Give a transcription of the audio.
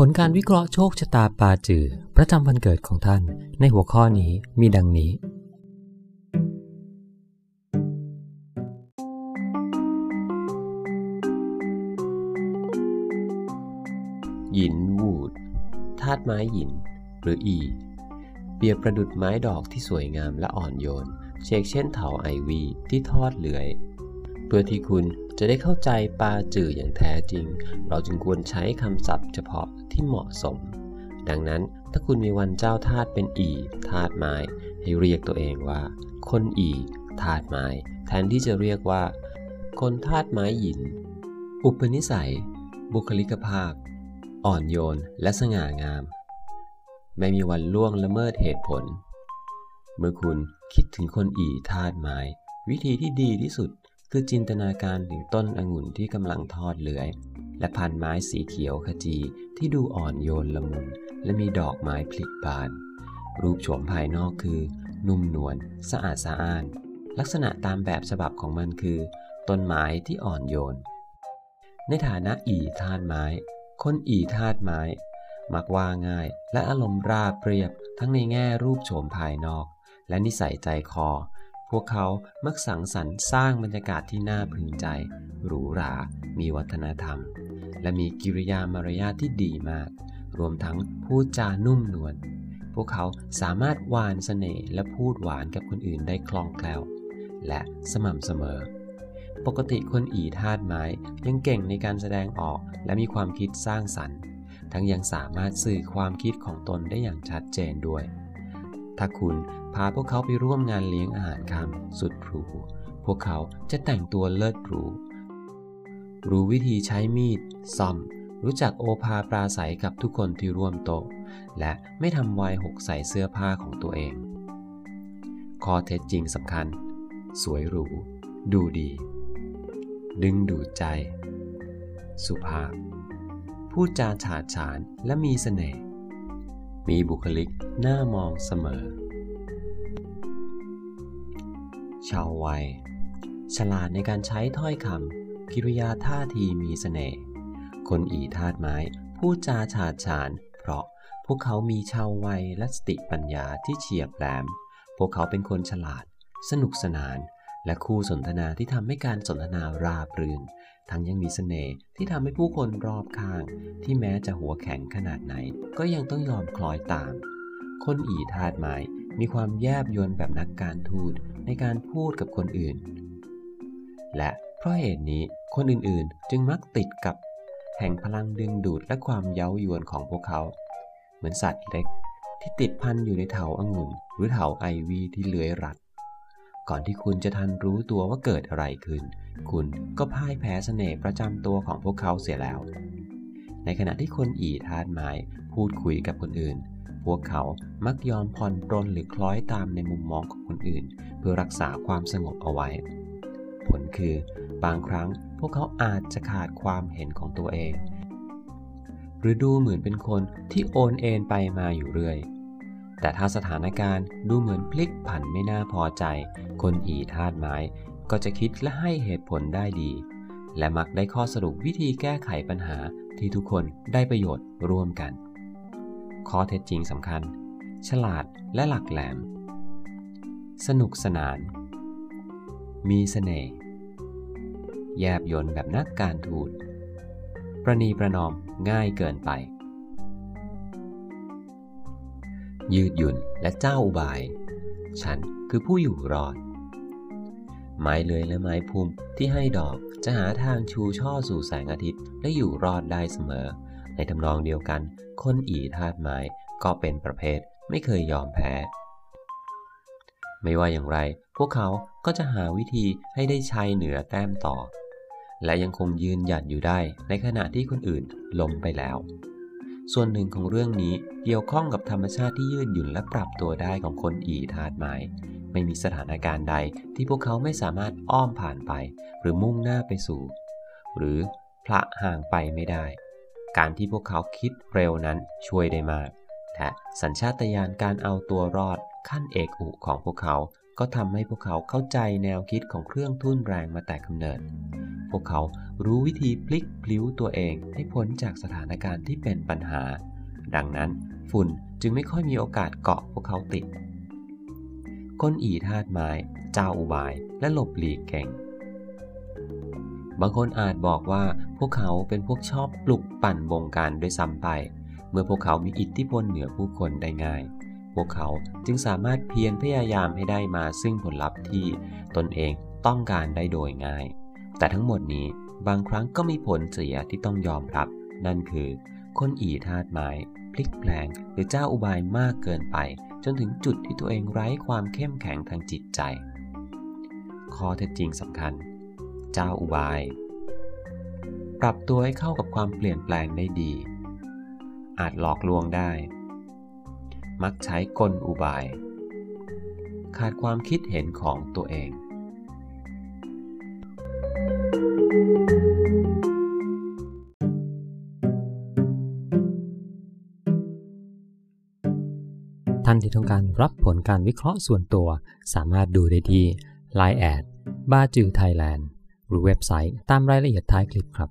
ผลการวิเคราะห์โชคชะตาปาจือ ประจำวันเกิดของท่านในหัวข้อนี้มีดังนี้ หยินวูดธาตุไม้หยิน หรืออี เปรียบประดุดไม้ดอกที่สวยงามและอ่อนโยน เชกเช่นเถาไอวีที่ทอดเลื่อยเพื่อที่คุณจะได้เข้าใจปลาจืออย่างแท้จริง เราจึงควรใช้คำศัพท์เฉพาะ ที่เหมาะสม ดังนั้นถ้าคุณมีวันเจ้าธาตุเป็นอีธาตุไม้ ให้เรียกตัวเองว่า คนอีธาตุไม้ แทนที่จะเรียกว่า คนธาตุไม้หยิน อุปนิสัย บุคลิกภาพ อ่อนโยนและสง่างาม ไม่มีวันล่วงละเมิดเหตุผล เมื่อคุณคิดถึงคนอีธาตุไม้ วิธีที่ดีที่สุดคือจินตนาการถึงต้นองุ่นที่กำลังทอดเลื้อย และพันไม้สีเขียวขจี ที่ดูอ่อนโยนละมุนและมีดอกไม้พลิกบาน รูปโฉมภายนอกคือ นุ่มนวลสะอาดสะอ้าน ลักษณะตามแบบฉบับของมันคือ ต้นไม้ที่อ่อนโยน ในฐานะอีธาตุไม้ คนอีธาตุไม้ มักว่าง่าย และอารมณ์ราบเรียบทั้งในแง่รูปโฉมภายนอก และนิสัยใจคอ พวกเขามักสังสรรค์สร้างบรรยากาศที่น่าพึงใจหรูหรา มีวัฒนธรรม และมีกิริยามารยาทที่ดีมาก รวมทั้งพูดจานุ่มนวล พวกเขาสามารถหวานเสน่ห์และพูดหวานกับคนอื่นได้คล่องแคล่ว และสม่ำเสมอ ปกติคนอีธาตุไม้ยังเก่งในการแสดงออกและมีความคิดสร้างสรรค์ ทั้งยังสามารถสื่อความคิดของตนได้อย่างชัดเจนด้วย ถ้าคุณพาพวกเขาไปร่วมงานเลี้ยงอาหารค่ำสุดหรูพวกเขาจะแต่งตัวเลิศหรู รู้วิธีใช้มีดซ่อม รู้จักโอภาปราศัยกับทุกคนที่ร่วมโต๊ะ และไม่ทำวายหกใส่เสื้อผ้าของตัวเอง ข้อเท็จจริงสำคัญ สวยหรู ดูดี ดึงดูดใจ สุภาพ พูดจาฉาดฉานและมีเสน่ห์ มีบุคลิกน่ามองเสมอ ชาววัยฉลาดในการใช้ถ้อยคำ กิริยาท่าทีมีเสน่ห์คนอีธาตุไม้พูดจาฉาดฉาน เพราะพวกเขามีชาววัยและสติปัญญาที่เฉียบแหลม พวกเขาเป็นคนฉลาด สนุกสนาน และคู่สนทนาที่ทำให้การสนทนาราบรื่น ทั้งยังมีเสน่ห์ที่ทำให้ผู้คนรอบข้าง ที่แม้จะหัวแข็งขนาดไหน ก็ยังต้องยอมคล้อยตาม คนอีธาตุไม้มีความแยบยลแบบนักการทูตในการพูดกับคนอื่น และ ราะเหตุนี้คนอื่นๆจึงมักติดกับแห่งพลังดึงดูดและความเย้ายวนของพวกเขา เหมือนสัตว์เล็กที่ติดพันอยู่ในเถาองุ่นหรือเถาไอวีที่เลื้อยรัด ก่อนที่คุณจะทันรู้ตัวว่าเกิดอะไรขึ้น คุณก็พ่ายแพ้เสน่ห์ประจำตัวของพวกเขาเสียแล้ว ในขณะที่คนอีธาตุไม้พูดคุยกับคนอื่น พวกเขามักยอมผ่อนปรนหรือคล้อยตามในมุมมองของคนอื่น เพื่อรักษาความสงบเอาไว้ ผลคือ บางครั้งพวกเขาอาจจะขาดความเห็นของตัวเอง หรือดูเหมือนเป็นคนที่โอนเอ็นไปมาอยู่เรื่อย แต่ถ้าสถานการณ์ดูเหมือนพลิกผันไม่น่าพอใจ คนอีธาตไม้ก็จะคิดและให้เหตุผลได้ดี และมักได้ข้อสรุปวิธีแก้ไขปัญหาที่ทุกคนได้ประโยชน์ร่วมกัน ข้อเท็จจริงสำคัญ ฉลาดและหลักแหลม สนุกสนาน มีเสน่ห์ แยบยนแบบนักการทูต ประนีประนอมง่ายเกินไป ยืดหยุ่นและเจ้าอุบาย ฉันคือผู้อยู่รอด ไม้เลื้อยและไม้พุ่มที่ให้ดอกจะหาทางชูช่อสู่แสงอาทิตย์และอยู่รอดได้เสมอ ในทำนองเดียวกัน คนอีธาตุไม้ก็เป็นประเภทไม่เคยยอมแพ้ ไม่ว่าอย่างไร พวกเขาก็จะหาวิธีให้ได้ชัยเหนือแต้มต่อ และยังคงยืนหยัดอยู่ได้ในขณะที่คนอื่นล้มไปแล้ว ส่วนหนึ่งของเรื่องนี้เกี่ยวข้องกับธรรมชาติที่ยืดหยุ่นและปรับตัวได้ของคนอีธาตุไม้ไม่มีสถานการณ์ใดที่พวกเขาไม่สามารถอ้อมผ่านไป หรือมุ่งหน้าไปสู่ หรือพละห่างไปไม่ได้ การที่พวกเขาคิดเร็วนั้นช่วยได้มากและสัญชาตญาณการเอาตัวรอดขั้นเอกอุของพวกเขา ก็ทำให้พวกเขาเข้าใจแนวคิดของเครื่องทุ่นแรงมาแต่กำเนิด พวกเขารู้วิธีพลิกพลิ้วตัวเองให้พ้นจากสถานการณ์ที่เป็นปัญหา ดังนั้นฝุ่นจึงไม่ค่อยมีโอกาสเกาะพวกเขาติด ก้นอีธาตุไม้ เจ้าอุบาย และหลบหลีกเก่ง บางคนอาจบอกว่าพวกเขาเป็นพวกชอบปลุกปั่นวงการด้วยซ้ำไป เมื่อพวกเขามีอิทธิพลเหนือผู้คนได้ง่าย พวกเขาจึงสามารถเพียรพยายามให้ได้มาซึ่งผลลัพธ์ที่ตนเองต้องการได้โดยง่าย แต่ทั้งหมดนี้บางครั้งก็มีผลเสียที่ต้องยอมรับ นั่นคือ คนอีธาตุไม้ พลิกแปลง หรือเจ้าอุบายมากเกินไป จนถึงจุดที่ตัวเองไร้ความเข้มแข็งทางจิตใจ ข้อเท็จจริงสำคัญ เจ้าอุบาย ปรับตัวให้เข้ากับความเปลี่ยนแปลงได้ดี อาจหลอกลวงได้ มักใช้กลอุบาย ขาดความคิดเห็นของตัวเอง ท่านที่ต้องการรับผลการวิเคราะห์ส่วนตัว สามารถดูได้ที่ Line add ปาจื่อไทยแลนด์หรือเว็บไซต์ตามรายละเอียดท้ายคลิปครับ